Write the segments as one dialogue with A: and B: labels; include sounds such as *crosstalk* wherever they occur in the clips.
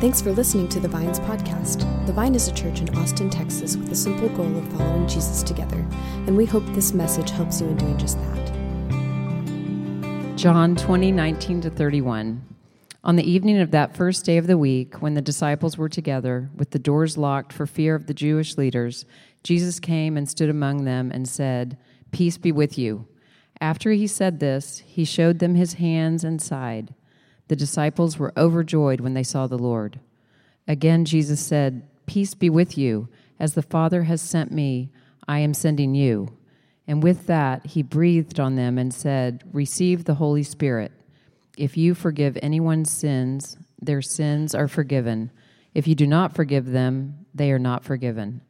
A: Thanks for listening to the Vines podcast. The Vine is a church in Austin, Texas, with the simple goal of following Jesus together, and we hope this message helps you in doing just that.
B: John 20, 19 to 31. On the evening of that first day of the week, when the disciples were together, with the doors locked for fear of the Jewish leaders, Jesus came and stood among them and said, Peace be with you. After he said this, he showed them his hands and side. The disciples were overjoyed when they saw the Lord. Again, Jesus said, Peace be with you. As the Father has sent me, I am sending you. And with that, he breathed on them and said, Receive the Holy Spirit. If you forgive anyone's sins, their sins are forgiven. If you do not forgive them, they are not forgiven.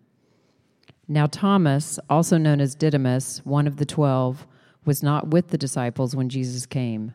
B: Now, Thomas, also known as Didymus, one of the twelve, was not with the disciples when Jesus came.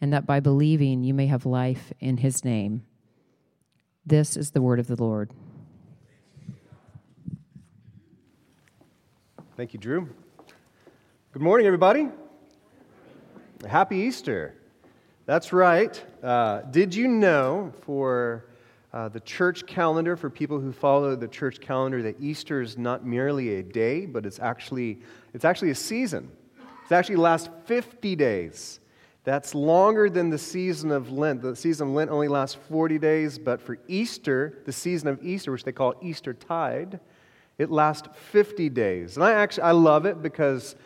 B: and that by believing you may have life in his name. This is the word of the Lord.
C: Thank you, Drew. Good morning, everybody. Happy Easter. That's right. Uh, did you know for uh, the church calendar, for people who follow the church calendar, that Easter is not merely a day, but it's actually, it's actually a season? It actually lasts 50 days. That's longer than the season of Lent. The season of Lent only lasts 40 days, but for Easter, the season of Easter, which they call Eastertide, it lasts 50 days. And I actually I love it because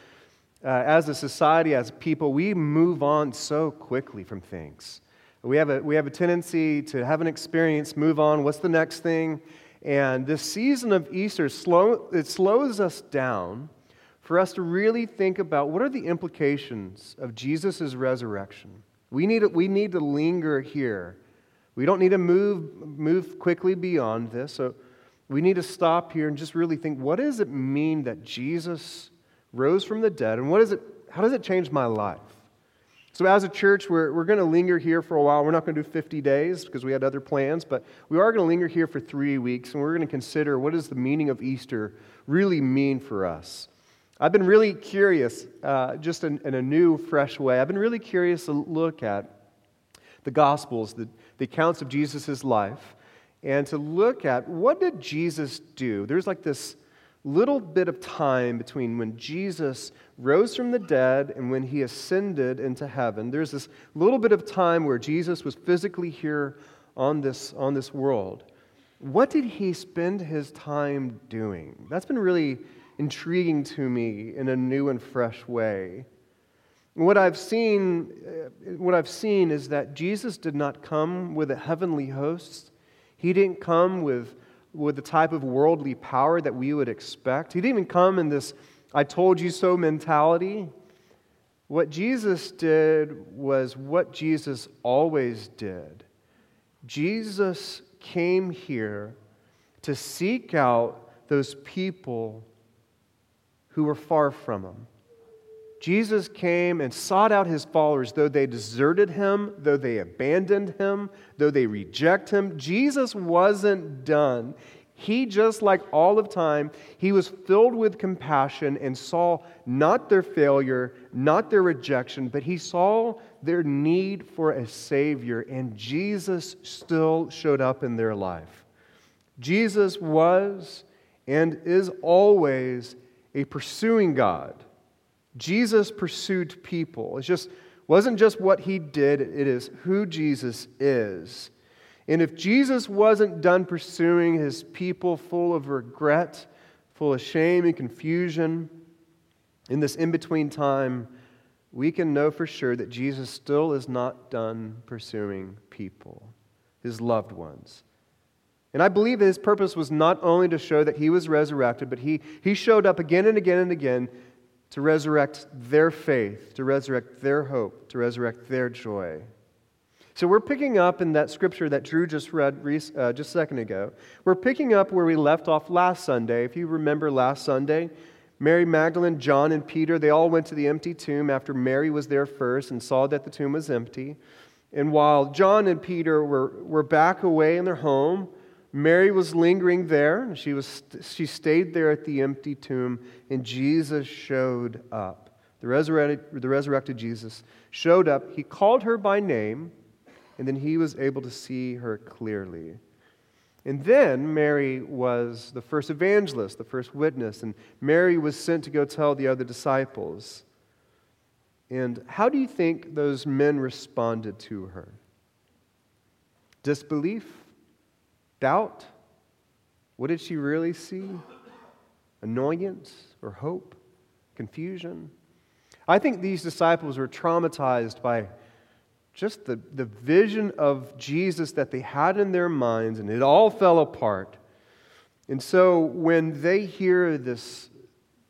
C: uh, as a society, as people, we move on so quickly from things. We have, a, we have a tendency to have an experience, move on, what's the next thing? And this season of Easter, slow, it slows us down for us to really think about what are the implications of Jesus' resurrection. We need, we need to linger here. We don't need to move, move quickly beyond this. So we need to stop here and just really think what does it mean that Jesus rose from the dead and what is it, how does it change my life? So, as a church, we're, we're going to linger here for a while. We're not going to do 50 days because we had other plans, but we are going to linger here for three weeks and we're going to consider what does the meaning of Easter really mean for us. I've been really curious, uh, just in, in, a new, fresh way, I've been really curious to look at the Gospels, the, the accounts of Jesus' life, and to look at what did Jesus do? There's like this little bit of time between when Jesus rose from the dead and when he ascended into heaven. There's this little bit of time where Jesus was physically here on this, on this world. What did he spend his time doing? That's been really intriguing to me in a new and fresh way. What I've seen, uh, what I've seen is that Jesus did not come with a heavenly host. He didn't come with, with the type of worldly power that we would expect. He didn't even come in this I told you so mentality. What Jesus did was what Jesus always did. Jesus came here to seek out those people who were far from him. Jesus came and sought out his followers, though they deserted him, though they abandoned him, though they reject him. Jesus wasn't done. He, just like all of time, he was filled with compassion and saw not their failure, not their rejection, but he saw their need for a Savior, and Jesus still showed up in their life. Jesus was and is always a pursuing God. Jesus pursued people. It just wasn't just what he did, it is who Jesus is. And if Jesus wasn't done pursuing his people full of regret, full of shame and confusion, in this in between time, we can know for sure that Jesus still is not done pursuing people, his loved ones. And I believe that his purpose was not only to show that he was resurrected, but he, he showed up again and again and again to resurrect their faith, to resurrect their hope, to resurrect their joy. So we're picking up in that scripture that Drew just read uh, just a second ago. We're picking up where we left off last Sunday. If you remember last Sunday, Mary Magdalene, John, and Peter, they all went to the empty tomb after Mary was there first and saw that the tomb was empty. And while John and Peter were, were back away in their home, Mary was lingering there. She, was, she stayed there at the empty tomb, and Jesus showed up. The resurrected, the resurrected Jesus showed up. He called her by name and then he was able to see her clearly. And then Mary was the first evangelist, the first witness, and Mary was sent to go tell the other disciples. And how do you think those men responded to her? Disbelief? Doubt? What did she really see? Annoyance or hope? Confusion? I think these disciples were traumatized by just the, the vision of Jesus that they had in their minds, and it all fell apart. And so when they hear this,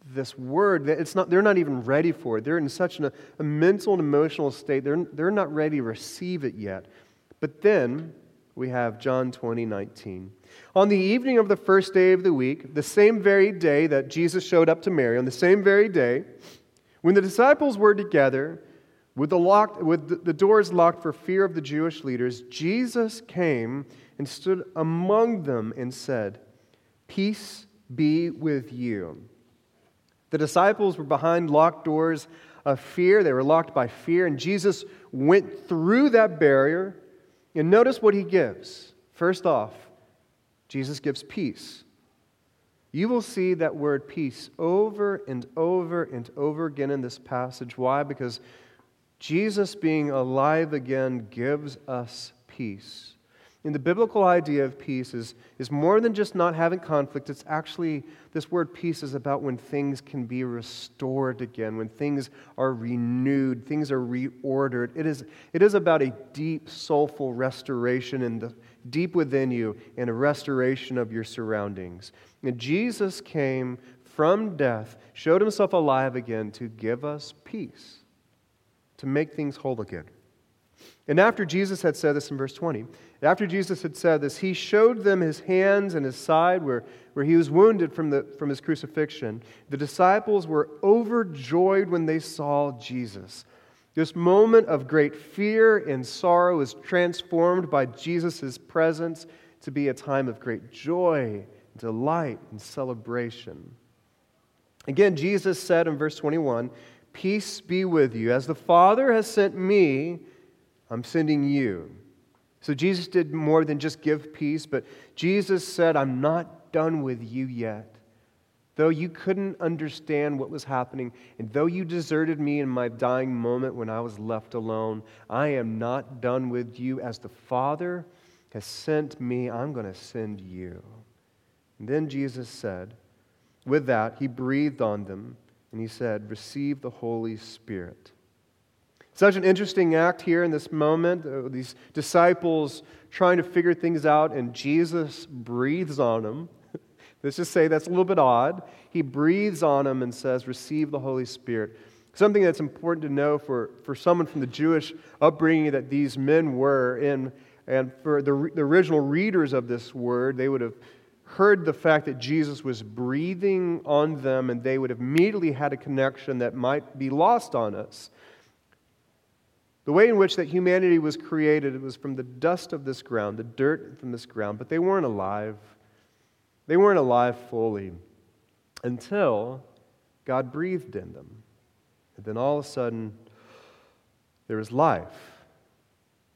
C: this word, it's not, they're not even ready for it. They're in such an, a mental and emotional state, they're, they're not ready to receive it yet. But then we have John 20, 19. On the evening of the first day of the week, the same very day that Jesus showed up to Mary, on the same very day, when the disciples were together, with the, locked, with the doors locked for fear of the Jewish leaders, Jesus came and stood among them and said, Peace be with you. The disciples were behind locked doors of fear. They were locked by fear, and Jesus went through that barrier. And notice what he gives. First off, Jesus gives peace. You will see that word peace over and over and over again in this passage. Why? Because Jesus being alive again gives us peace. And the biblical idea of peace is, is more than just not having conflict. It's actually, this word peace is about when things can be restored again, when things are renewed, things are reordered. It is, it is about a deep, soulful restoration in the, deep within you and a restoration of your surroundings. And Jesus came from death, showed himself alive again to give us peace to make things whole again. And after Jesus had said this in verse 20, after Jesus had said this, he showed them his hands and his side where, where he was wounded from, the, from his crucifixion. The disciples were overjoyed when they saw Jesus. This moment of great fear and sorrow is transformed by Jesus' presence to be a time of great joy, delight, and celebration. Again, Jesus said in verse 21 Peace be with you. As the Father has sent me, I'm sending you. So Jesus did more than just give peace, but Jesus said, I'm not done with you yet. Though you couldn't understand what was happening, and though you deserted me in my dying moment when I was left alone, I am not done with you. As the Father has sent me, I'm going to send you. And then Jesus said, with that, he breathed on them and he said, Receive the Holy Spirit. Such an interesting act here in this moment. These disciples trying to figure things out, and Jesus breathes on them. *laughs* Let's just say that's a little bit odd. He breathes on them and says, Receive the Holy Spirit. Something that's important to know for, for someone from the Jewish upbringing that these men were in, and for the, the original readers of this word, they would have heard the fact that Jesus was breathing on them, and they would have immediately had a connection that might be lost on us. The way in which that humanity was created was from the dust of this ground, the dirt from this ground, but they weren't alive. They weren't alive fully until God breathed in them. And then all of a sudden, there was life.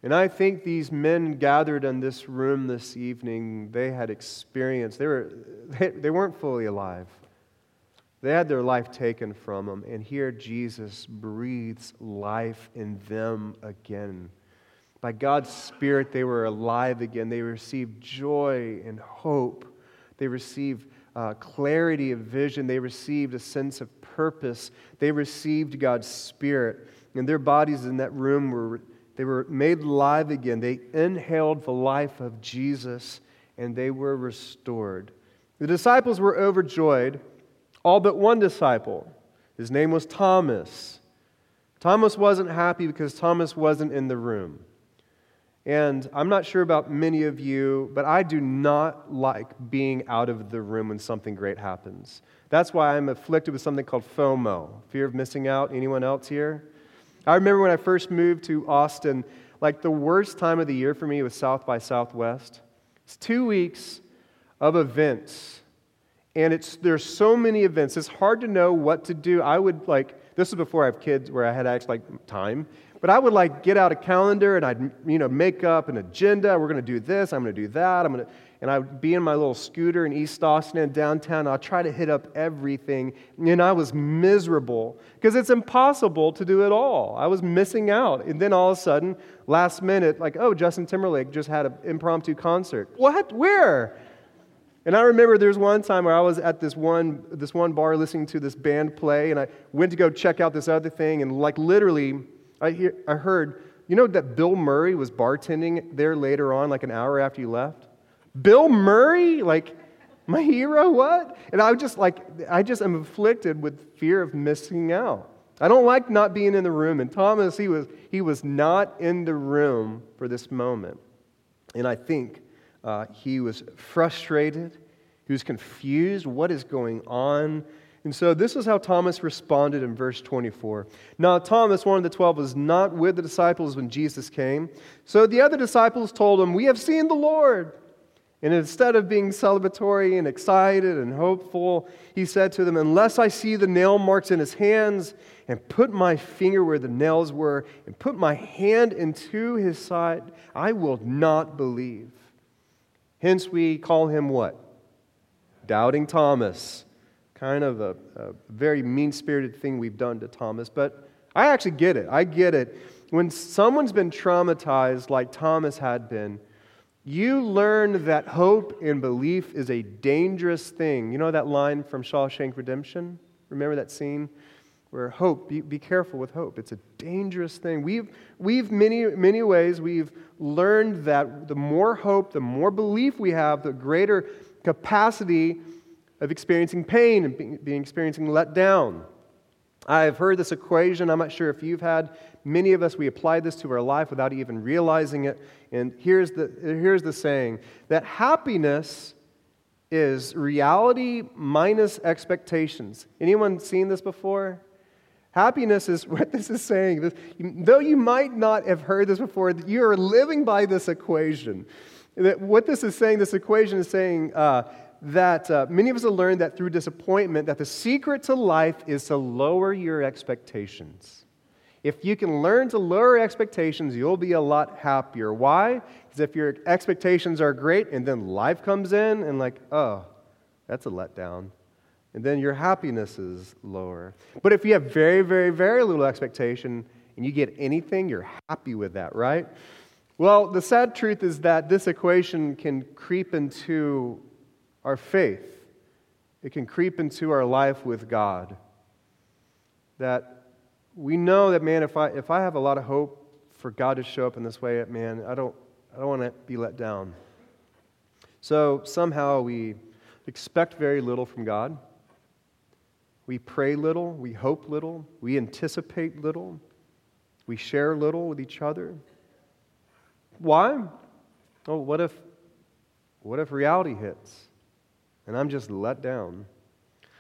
C: And I think these men gathered in this room this evening, they had experienced, they, were, *laughs* they, they weren't fully alive. They had their life taken from them. And here Jesus breathes life in them again. By God's Spirit, they were alive again. They received joy and hope. They received uh, clarity of vision. They received a sense of purpose. They received God's Spirit. And their bodies in that room were, they were made alive again. They inhaled the life of Jesus and they were restored. The disciples were overjoyed, all but one disciple. His name was Thomas. Thomas wasn't happy because Thomas wasn't in the room. And I'm not sure about many of you, but I do not like being out of the room when something great happens. That's why I'm afflicted with something called FOMO, fear of missing out. Anyone else here? I remember when I first moved to Austin, like the worst time of the year for me was South by Southwest. It's two weeks of events, and it's, there's so many events. It's hard to know what to do. I would like, this is before I have kids where I had actually like time. But I would like get out a calendar and I'd you know make up an agenda. We're going to do this. I'm going to do that. I'm going to and I would be in my little scooter in East Austin and downtown. I'd try to hit up everything, and I was miserable because it's impossible to do it all. I was missing out, and then all of a sudden, last minute, like, oh, Justin Timberlake just had an impromptu concert. What? Where? And I remember there was one time where I was at this one, this one bar listening to this band play, and I went to go check out this other thing, and like literally I, hear, I heard, you know that Bill Murray was bartending there later on, like an hour after you left? Bill Murray? Like, my hero? What? And I was just like, I just am afflicted with fear of missing out. I don't like not being in the room. And Thomas, he was, he was not in the room for this moment. And I think uh, he was frustrated. He was confused. What is going on? And so this is how Thomas responded in verse 24. Now, Thomas, one of the twelve, was not with the disciples when Jesus came. So the other disciples told him, We have seen the Lord. And instead of being celebratory and excited and hopeful, he said to them, Unless I see the nail marks in his hands, and put my finger where the nails were, and put my hand into his side, I will not believe. Hence, we call him what? Doubting Thomas kind of a, a very mean spirited thing we've done to Thomas, but I actually get it. I get it. When someone's been traumatized like Thomas had been, you learn that hope and belief is a dangerous thing. You know that line from Shawshank Redemption? Remember that scene? Where hope, be, be careful with hope. It's a dangerous thing. We've, we've many, many ways, we've learned that the more hope, the more belief we have, the greater capacity of experiencing pain and being, being experiencing let down. I've heard this equation. I'm not sure if you've had. Many of us, we apply this to our life without even realizing it. And here's the, here's the saying that happiness is reality minus expectations. Anyone seen this before? Happiness is *laughs* what this is saying. This, though you might not have heard this before, you are living by this equation. That what this is saying, this equation is saying uh, that uh, many of us have learned that through disappointment that the secret to life is to lower your expectations if you can learn to lower expectations you'll be a lot happier why because if your expectations are great and then life comes in and like oh that's a letdown and then your happiness is lower but if you have very very very little expectation and you get anything you're happy with that right well the sad truth is that this equation can creep into our faith. It can creep into our life with God. That we know that, man, if I, if I have a lot of hope for God to show up in this way, man, I don't, I don't want to be let down. So somehow we expect very little from God. We pray little, we hope little, we anticipate little, we share little with each other. Why? Oh, what if, what if reality hits? and I'm just let down.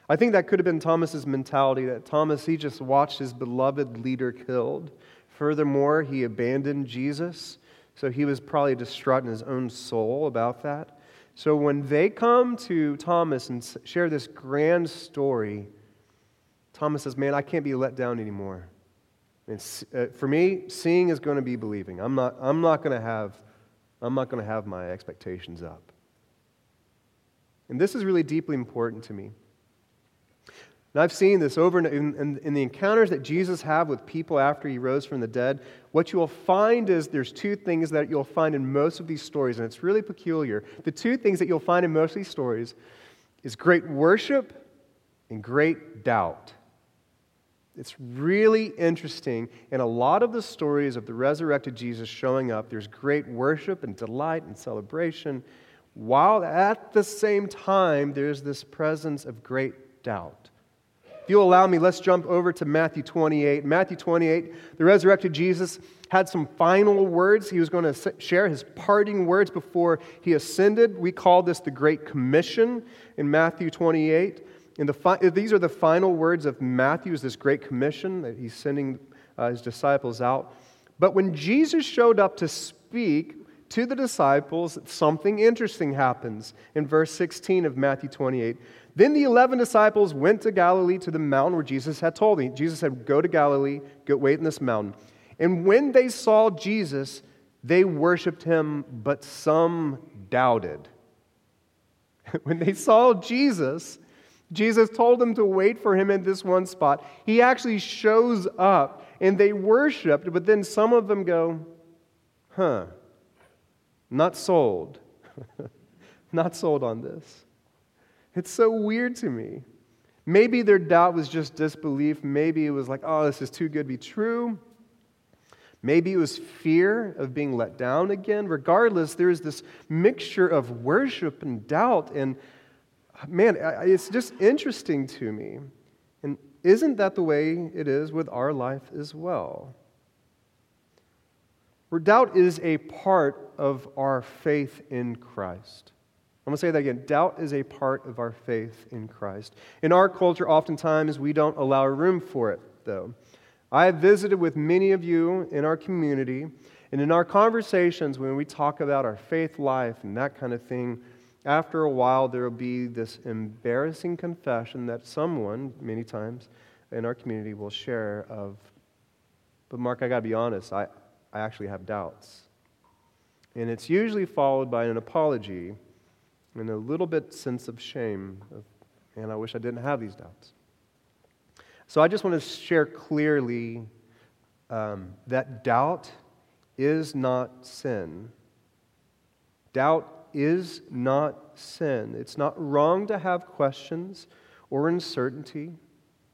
C: I think that could have been Thomas's mentality that Thomas, he just watched his beloved leader killed. Furthermore, he abandoned Jesus, so he was probably distraught in his own soul about that. So when they come to Thomas and share this grand story, Thomas says, Man, I can't be let down anymore. Uh, for me, seeing is going to be believing. I'm not, I'm not going to have, I'm not going to have my expectations up. And this is really deeply important to me. And I've seen this over in, in, in, the encounters that Jesus had with people after he rose from the dead. What you will find is there's two things that you'll find in most of these stories, and it's really peculiar. The two things that you'll find in most of these stories is great worship and great doubt. It's really interesting. In a lot of the stories of the resurrected Jesus showing up, there's great worship and delight and celebration, while at the same time, there's this presence of great doubt. If you'll allow me, let's jump over to Matthew 28. Matthew 28, the resurrected Jesus had some final words. He was going to share his parting words before he ascended. We call this the Great Commission in Matthew 28. And the, these are the final words of Matthew's, this Great Commission that he's sending uh, his disciples out. But when Jesus showed up to speak to the disciples, something interesting happens in verse 16 of Matthew 28. Then the 11 disciples went to Galilee to the mountain where Jesus had told them. Jesus said, Go to Galilee, go wait in this mountain. And when they saw Jesus, they worshiped him, but some doubted. *laughs* when they saw Jesus, Jesus told them to wait for him in this one spot. He actually shows up and they worshiped, but then some of them go, huh, not sold. *laughs* not sold on this. It's so weird to me. Maybe their doubt was just disbelief. Maybe it was like, oh, this is too good to be true. Maybe it was fear of being let down again. Regardless, there's this mixture of worship and doubt. And man, it's just interesting to me. And isn't that the way it is with our life as well? Where doubt is a part of our faith in Christ. I'm going to say that again. Doubt is a part of our faith in Christ. In our culture, oftentimes we don't allow room for it, though. I have visited with many of you in our community, and in our conversations, when we talk about our faith life and that kind of thing, after a while, there will be this embarrassing confession that someone, many times in our community, will share of, but Mark, I got to be honest, I, I actually have doubts. And it's usually followed by an apology and a little bit sense of shame of, man, I wish I didn't have these doubts. So I just want to share clearly um, that doubt is not sin. Doubt is not sin. It's not wrong to have questions or uncertainty.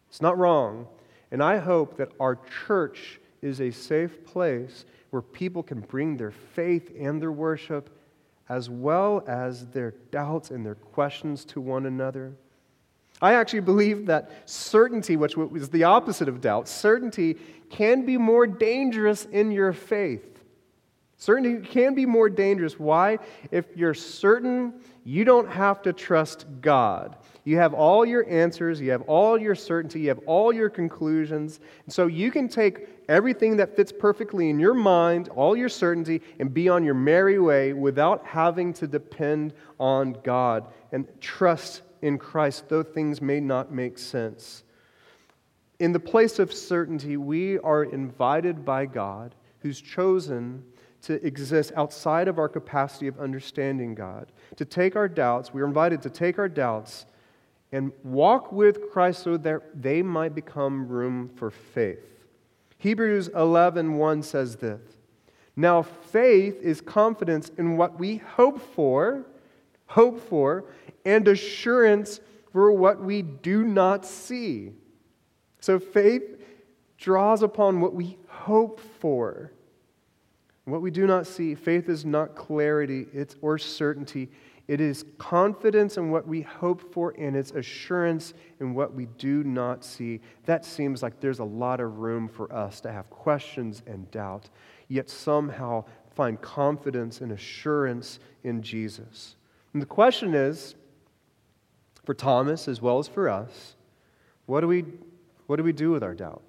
C: It's not wrong. And I hope that our church is a safe place where people can bring their faith and their worship as well as their doubts and their questions to one another. I actually believe that certainty, which is the opposite of doubt, certainty can be more dangerous in your faith. Certainty can be more dangerous. Why? If you're certain, you don't have to trust God. You have all your answers, you have all your certainty, you have all your conclusions. And so you can take everything that fits perfectly in your mind, all your certainty, and be on your merry way without having to depend on God and trust in Christ, though things may not make sense. In the place of certainty, we are invited by God, who's chosen to exist outside of our capacity of understanding God, to take our doubts. We are invited to take our doubts and walk with Christ so that they might become room for faith. Hebrews 11:1 1 says this. Now faith is confidence in what we hope for, hope for, and assurance for what we do not see. So faith draws upon what we hope for. What we do not see, faith is not clarity it's, or certainty. It is confidence in what we hope for, and it's assurance in what we do not see. That seems like there's a lot of room for us to have questions and doubt, yet somehow find confidence and assurance in Jesus. And the question is for Thomas as well as for us what do we, what do, we do with our doubt?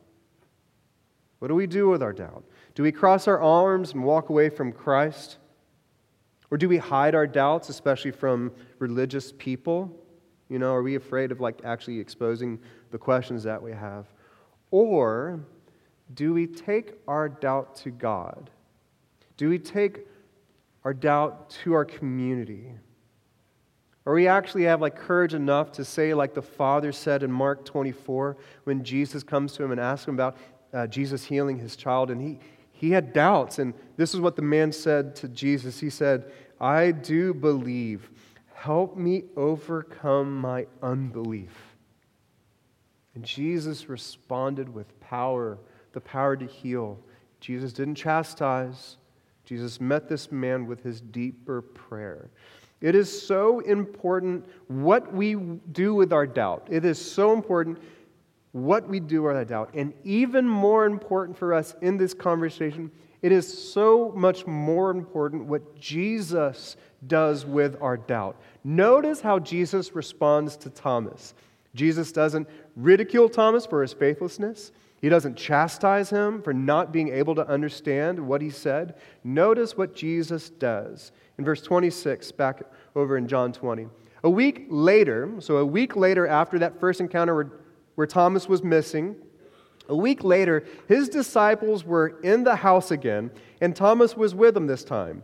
C: What do we do with our doubt? Do we cross our arms and walk away from Christ? Or do we hide our doubts, especially from religious people? You know, are we afraid of like actually exposing the questions that we have? Or do we take our doubt to God? Do we take our doubt to our community? Or we actually have like courage enough to say, like the Father said in Mark 24, when Jesus comes to him and asks him about uh, Jesus healing his child, and he, he had doubts. And this is what the man said to Jesus He said, I do believe. Help me overcome my unbelief. And Jesus responded with power, the power to heal. Jesus didn't chastise, Jesus met this man with his deeper prayer. It is so important what we do with our doubt. It is so important what we do with our doubt. And even more important for us in this conversation, it is so much more important what Jesus does with our doubt. Notice how Jesus responds to Thomas. Jesus doesn't ridicule Thomas for his faithlessness. He doesn't chastise him for not being able to understand what he said. Notice what Jesus does. In verse 26, back over in John 20. A week later, so a week later after that first encounter where, Thomas was missing, a week later, his disciples were in the house again, and Thomas was with them this time.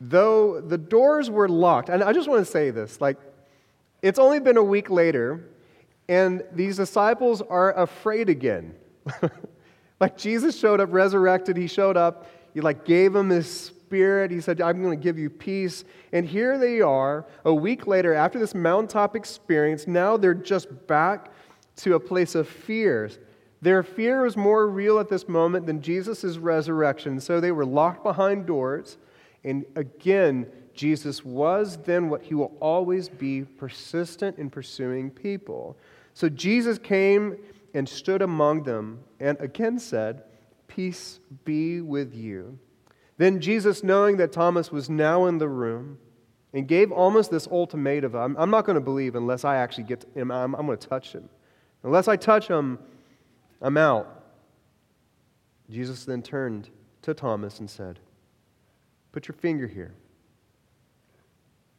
C: Though the doors were locked, and I just want to say this like, it's only been a week later, and these disciples are afraid again. *laughs* like, Jesus showed up resurrected, he showed up, he like gave them his Spirit. He said, I'm going to give you peace. And here they are, a week later, after this mountaintop experience. Now they're just back to a place of fears. Their fear was more real at this moment than Jesus' resurrection. So they were locked behind doors. And again, Jesus was then what he will always be persistent in pursuing people. So Jesus came and stood among them and again said, Peace be with you. Then Jesus, knowing that Thomas was now in the room, and gave almost this ultimatum I'm, I'm not going to believe unless I actually get him, I'm, I'm going to touch him. Unless I touch him, I'm out. Jesus then turned to Thomas and said, Put your finger here.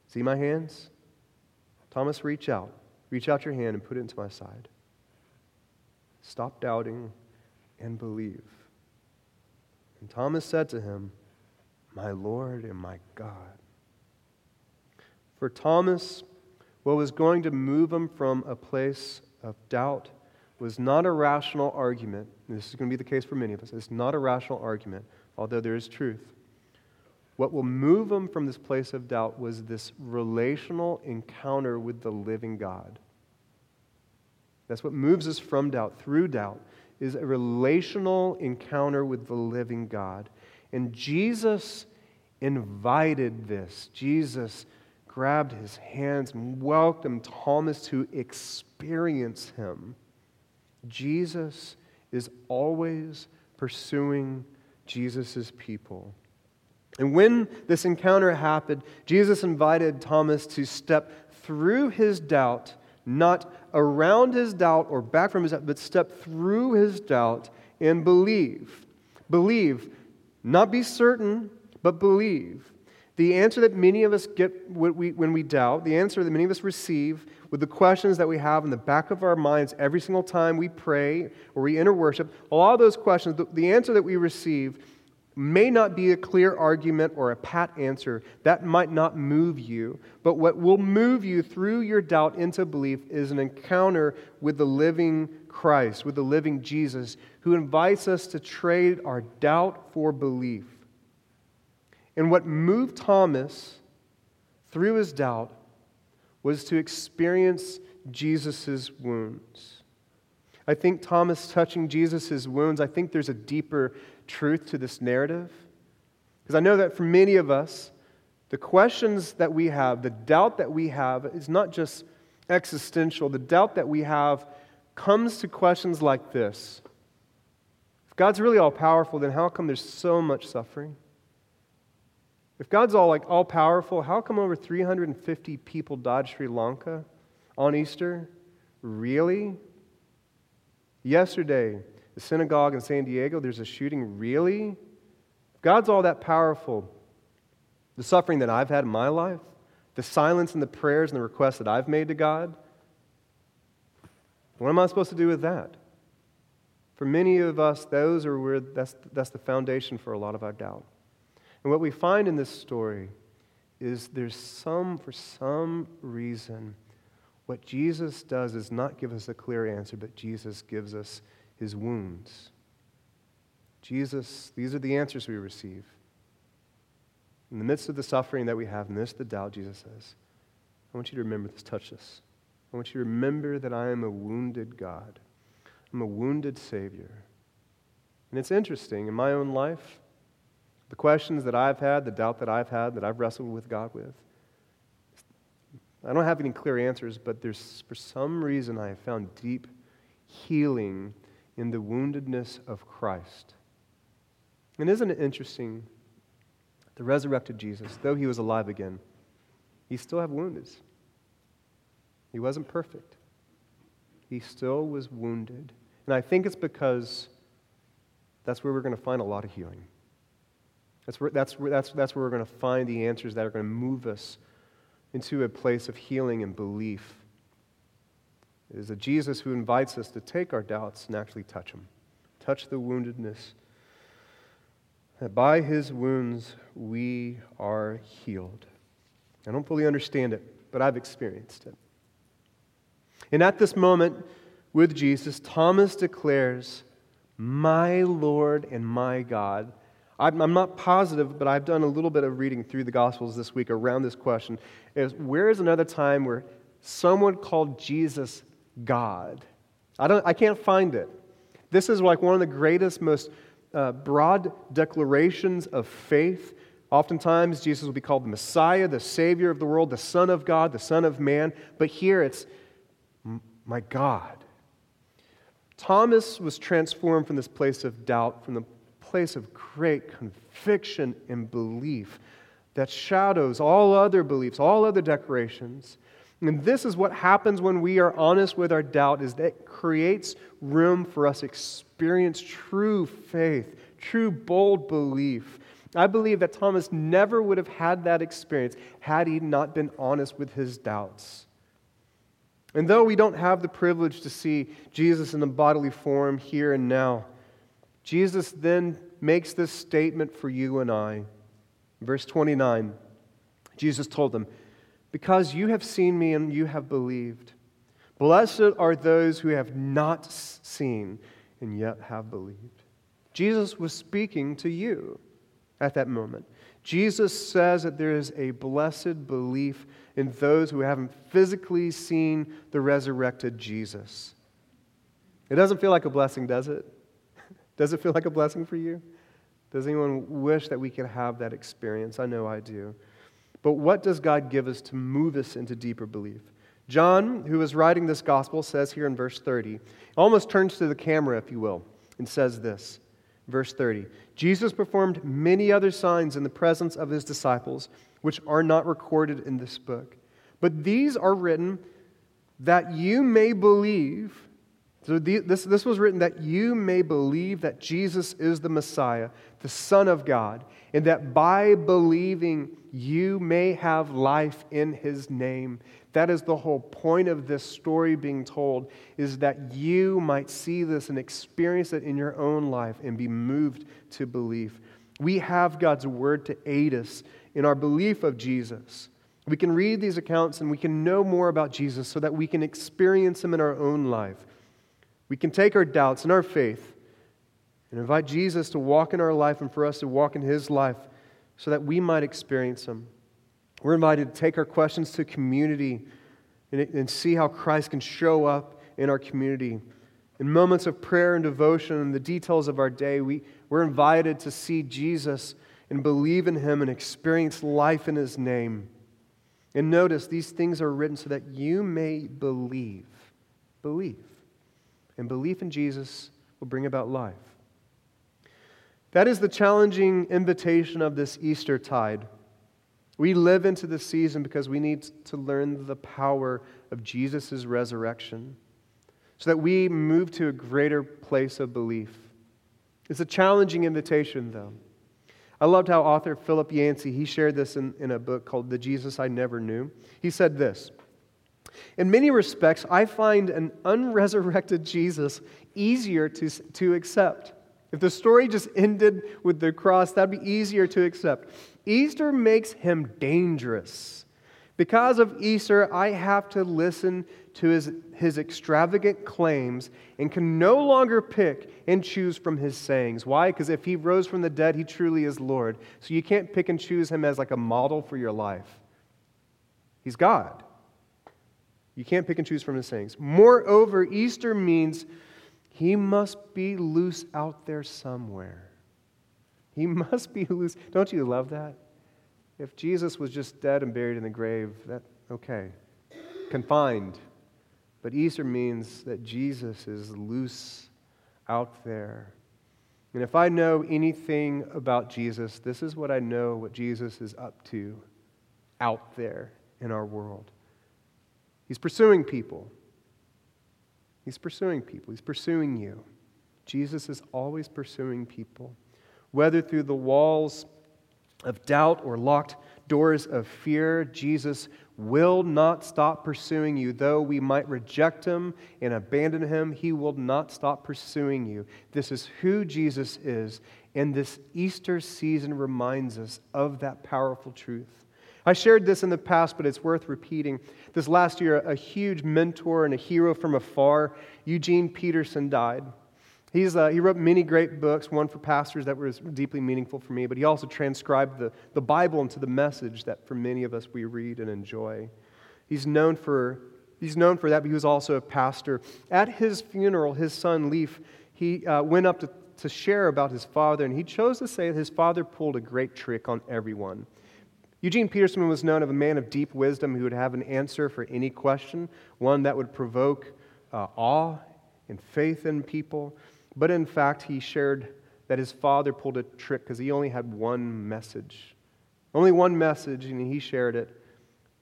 C: See my hands? Thomas, reach out. Reach out your hand and put it into my side. Stop doubting and believe. And Thomas said to him, my Lord and my God. For Thomas, what was going to move him from a place of doubt was not a rational argument. This is going to be the case for many of us. It's not a rational argument, although there is truth. What will move them from this place of doubt was this relational encounter with the living God. That's what moves us from doubt, through doubt, is a relational encounter with the living God. And Jesus invited this. Jesus grabbed his hands and welcomed Thomas to experience him. Jesus is always pursuing Jesus' people. And when this encounter happened, Jesus invited Thomas to step through his doubt, not around his doubt or back from his doubt, but step through his doubt and believe. Believe not be certain, but believe. The answer that many of us get when we, doubt, the answer that many of us receive with the questions that we have in the back of our minds every single time we pray or we enter worship, a lot of those questions, the, the answer that we receive may not be a clear argument or a pat answer. That might not move you. But what will move you through your doubt into belief is an encounter with the living Christ, with the living Jesus, who invites us to trade our doubt for belief. And what moved Thomas through his doubt was to experience Jesus' wounds. I think Thomas touching Jesus' wounds, I think there's a deeper truth to this narrative. Because I know that for many of us, the questions that we have, the doubt that we have, is not just existential. The doubt that we have comes to questions like this If God's really all powerful, then how come there's so much suffering? If God's all like all powerful, how come over 350 people died Sri Lanka on Easter? Really? Yesterday, the synagogue in San Diego, there's a shooting. Really? If God's all that powerful. The suffering that I've had in my life, the silence and the prayers and the requests that I've made to God, what am I supposed to do with that? For many of us, those are where that's, that's the foundation for a lot of our doubt. And what we find in this story is there's some, for some reason, what Jesus does is not give us a clear answer, but Jesus gives us his wounds. Jesus, these are the answers we receive. In the midst of the suffering that we have, in the midst of the doubt, Jesus says, I want you to remember this, touch this. I want you to remember that I am a wounded God. I'm a wounded Savior. And it's interesting, in my own life, the questions that I've had, the doubt that I've had, that I've wrestled with God with, I don't have any clear answers, but there's, for some reason, I have found deep healing in the woundedness of Christ. And isn't it interesting? The resurrected Jesus, though he was alive again, he still had wounds. He wasn't perfect. He still was wounded. And I think it's because that's where we're going to find a lot of healing. That's where, that's where, that's, that's where we're going to find the answers that are going to move us into a place of healing and belief. It is a Jesus who invites us to take our doubts and actually touch them, touch the woundedness. That by his wounds we are healed. I don't fully understand it, but I've experienced it. And at this moment with Jesus, Thomas declares, My Lord and my God. I'm not positive, but I've done a little bit of reading through the Gospels this week around this question. Is where is another time where someone called Jesus God? I, don't, I can't find it. This is like one of the greatest, most uh, broad declarations of faith. Oftentimes, Jesus will be called the Messiah, the Savior of the world, the Son of God, the Son of Man. But here it's my God. Thomas was transformed from this place of doubt, from the place of great conviction and belief that shadows all other beliefs, all other declarations. And this is what happens when we are honest with our doubt is that it creates room for us experience true faith, true bold belief. I believe that Thomas never would have had that experience had he not been honest with his doubts. And though we don't have the privilege to see Jesus in the bodily form here and now, Jesus then makes this statement for you and I. Verse 29, Jesus told them, Because you have seen me and you have believed, blessed are those who have not seen and yet have believed. Jesus was speaking to you at that moment. Jesus says that there is a blessed belief in those who haven't physically seen the resurrected Jesus. It doesn't feel like a blessing, does it? Does it feel like a blessing for you? Does anyone wish that we could have that experience? I know I do. But what does God give us to move us into deeper belief? John, who is writing this gospel, says here in verse 30, almost turns to the camera, if you will, and says this. Verse 30 Jesus performed many other signs in the presence of his disciples, which are not recorded in this book. But these are written that you may believe so this, this was written that you may believe that Jesus is the Messiah, the Son of God, and that by believing you may have life in his name. That is the whole point of this story being told, is that you might see this and experience it in your own life and be moved to belief. We have God's word to aid us in our belief of Jesus. We can read these accounts and we can know more about Jesus so that we can experience him in our own life. We can take our doubts and our faith and invite Jesus to walk in our life and for us to walk in his life so that we might experience him. We're invited to take our questions to community and, and see how Christ can show up in our community. In moments of prayer and devotion and the details of our day, we, we're invited to see Jesus and believe in him and experience life in his name. And notice these things are written so that you may believe. Believe and belief in Jesus will bring about life. That is the challenging invitation of this Eastertide. We live into this season because we need to learn the power of Jesus' resurrection so that we move to a greater place of belief. It's a challenging invitation, though. I loved how author Philip Yancey, he shared this in, in a book called The Jesus I Never Knew. He said this in many respects, I find an unresurrected Jesus easier to, to accept. If the story just ended with the cross, that'd be easier to accept. Easter makes him dangerous. Because of Easter, I have to listen to his, his extravagant claims and can no longer pick and choose from his sayings. Why? Because if he rose from the dead, he truly is Lord. So you can't pick and choose him as like a model for your life. He's God. You can't pick and choose from his sayings. Moreover, Easter means he must be loose out there somewhere. He must be loose. Don't you love that? If Jesus was just dead and buried in the grave, that okay. Confined. But Easter means that Jesus is loose out there. And if I know anything about Jesus, this is what I know what Jesus is up to out there in our world. He's pursuing people. He's pursuing people. He's pursuing you. Jesus is always pursuing people, whether through the walls of doubt or locked doors of fear, Jesus will not stop pursuing you. Though we might reject him and abandon him, he will not stop pursuing you. This is who Jesus is, and this Easter season reminds us of that powerful truth. I shared this in the past, but it's worth repeating. This last year, a huge mentor and a hero from afar, Eugene Peterson, died. He's, uh, he wrote many great books, one for pastors that was deeply meaningful for me, but he also transcribed the, the Bible into the message that for many of us we read and enjoy. He's known for, he's known for that, but he was also a pastor. At his funeral, his son Leif, he uh, went up to, to share about his father, and he chose to say that his father pulled a great trick on everyone. Eugene Peterson was known as a man of deep wisdom who would have an answer for any question, one that would provoke uh, awe and faith in people. But in fact, he shared that his father pulled a trick because he only had one message. Only one message, and he shared it.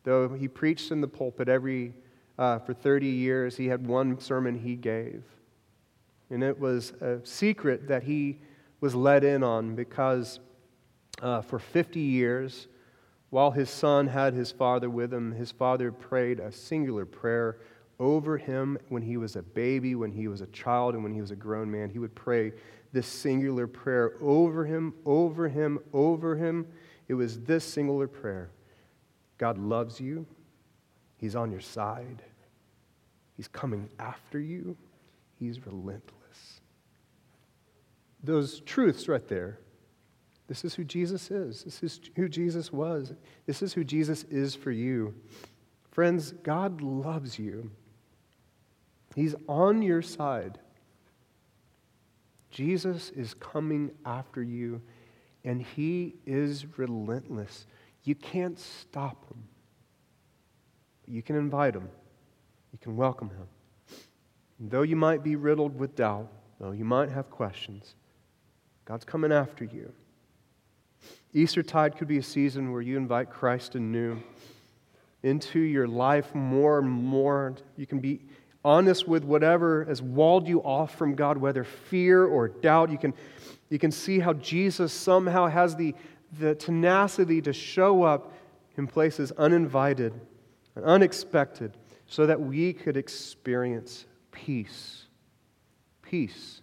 C: Though he preached in the pulpit every, uh, for 30 years, he had one sermon he gave. And it was a secret that he was let in on because uh, for 50 years, while his son had his father with him, his father prayed a singular prayer over him when he was a baby, when he was a child, and when he was a grown man. He would pray this singular prayer over him, over him, over him. It was this singular prayer God loves you, He's on your side, He's coming after you, He's relentless. Those truths right there. This is who Jesus is. This is who Jesus was. This is who Jesus is for you. Friends, God loves you. He's on your side. Jesus is coming after you, and He is relentless. You can't stop Him. You can invite Him, you can welcome Him. And though you might be riddled with doubt, though you might have questions, God's coming after you. Eastertide could be a season where you invite Christ anew into your life more and more. You can be honest with whatever has walled you off from God, whether fear or doubt. You can, you can see how Jesus somehow has the, the tenacity to show up in places uninvited and unexpected so that we could experience peace. Peace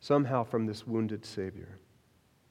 C: somehow from this wounded Savior.